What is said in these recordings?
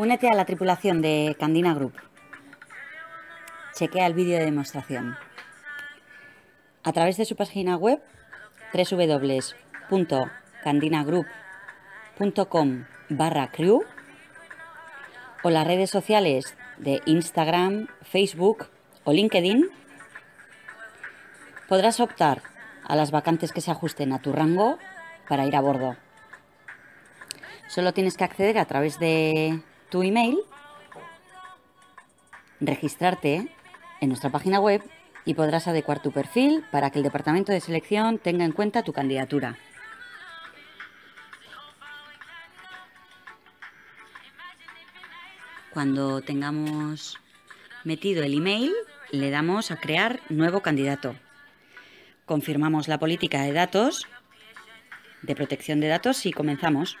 Únete a la tripulación de Candina Group. Chequea el vídeo de demostración. A través de su página web www.candinagroup.com barra crew o las redes sociales de Instagram, Facebook o LinkedIn, podrás optar a las vacantes que se ajusten a tu rango para ir a bordo. Solo tienes que acceder a través de tu email, registrarte en nuestra página web y podrás adecuar tu perfil para que el departamento de selección tenga en cuenta tu candidatura. Cuando tengamos metido el email, le damos a crear nuevo candidato. Confirmamos la política de datos, de protección de datos y comenzamos.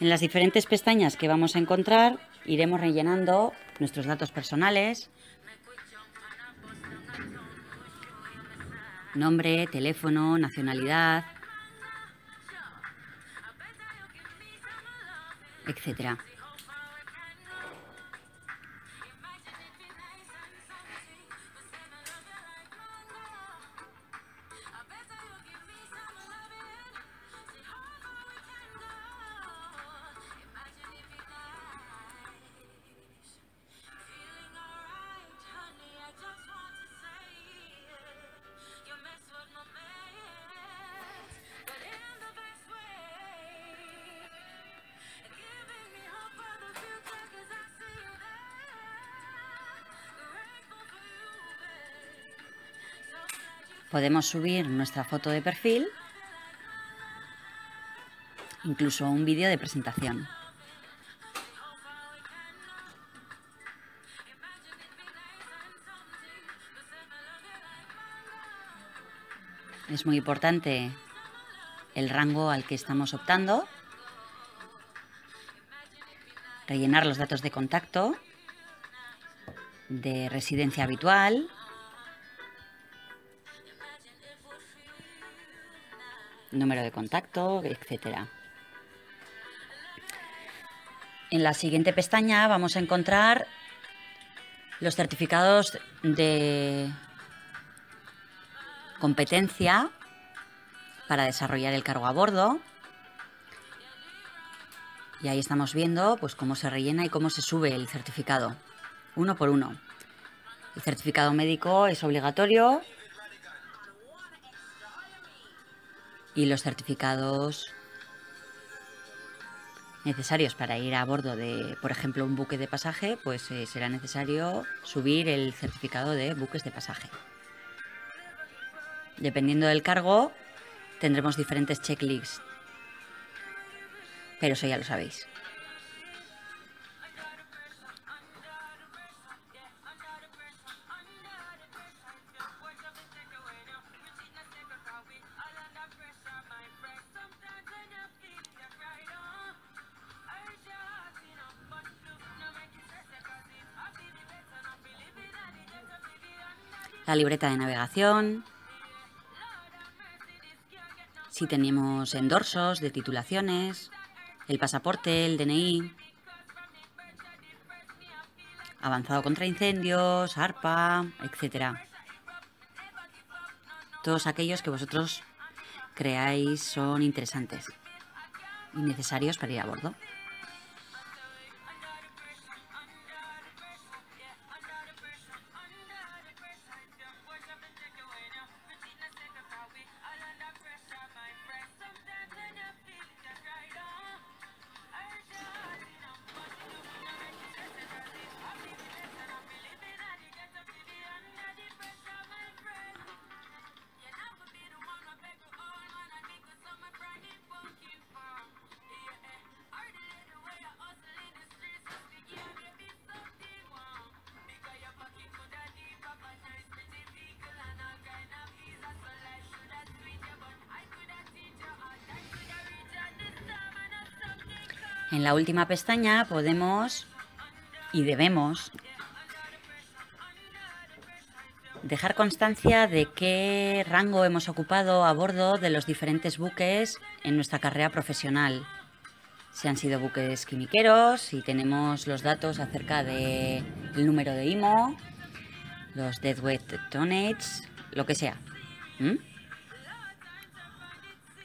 En las diferentes pestañas que vamos a encontrar iremos rellenando nuestros datos personales, nombre, teléfono, nacionalidad, etcétera. Podemos subir nuestra foto de perfil, incluso un vídeo de presentación. Es muy importante el rango al que estamos optando, rellenar los datos de contacto, de residencia habitual, número de contacto, etcétera. En la siguiente pestaña vamos a encontrar los certificados de competencia para desarrollar el cargo a bordo. Y ahí estamos viendo pues, cómo se rellena y cómo se sube el certificado, uno por uno. El certificado médico es obligatorio y los certificados necesarios para ir a bordo de, por ejemplo, un buque de pasaje, pues eh, será necesario subir el certificado de buques de pasaje. Dependiendo del cargo, tendremos diferentes checklists, pero eso ya lo sabéis. La libreta de navegación, si tenemos endorsos de titulaciones, el pasaporte, el DNI, avanzado contra incendios, ARPA, etc. Todos aquellos que vosotros creáis son interesantes y necesarios para ir a bordo. En la última pestaña podemos y debemos dejar constancia de qué rango hemos ocupado a bordo de los diferentes buques en nuestra carrera profesional. si han sido buques quimiqueros, si tenemos los datos acerca del número de IMO, los deadweight tonnage, lo que sea.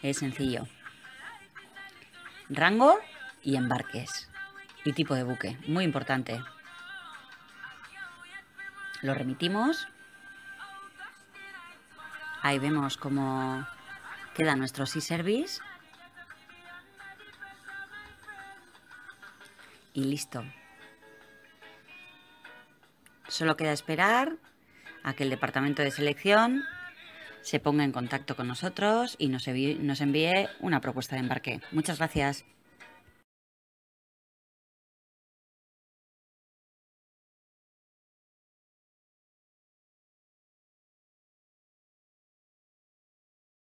Es sencillo. Rango y embarques. Y tipo de buque, muy importante. Lo remitimos. Ahí vemos cómo queda nuestro Sea Service. Y listo. Solo queda esperar a que el departamento de selección se ponga en contacto con nosotros y nos envíe una propuesta de embarque. Muchas gracias.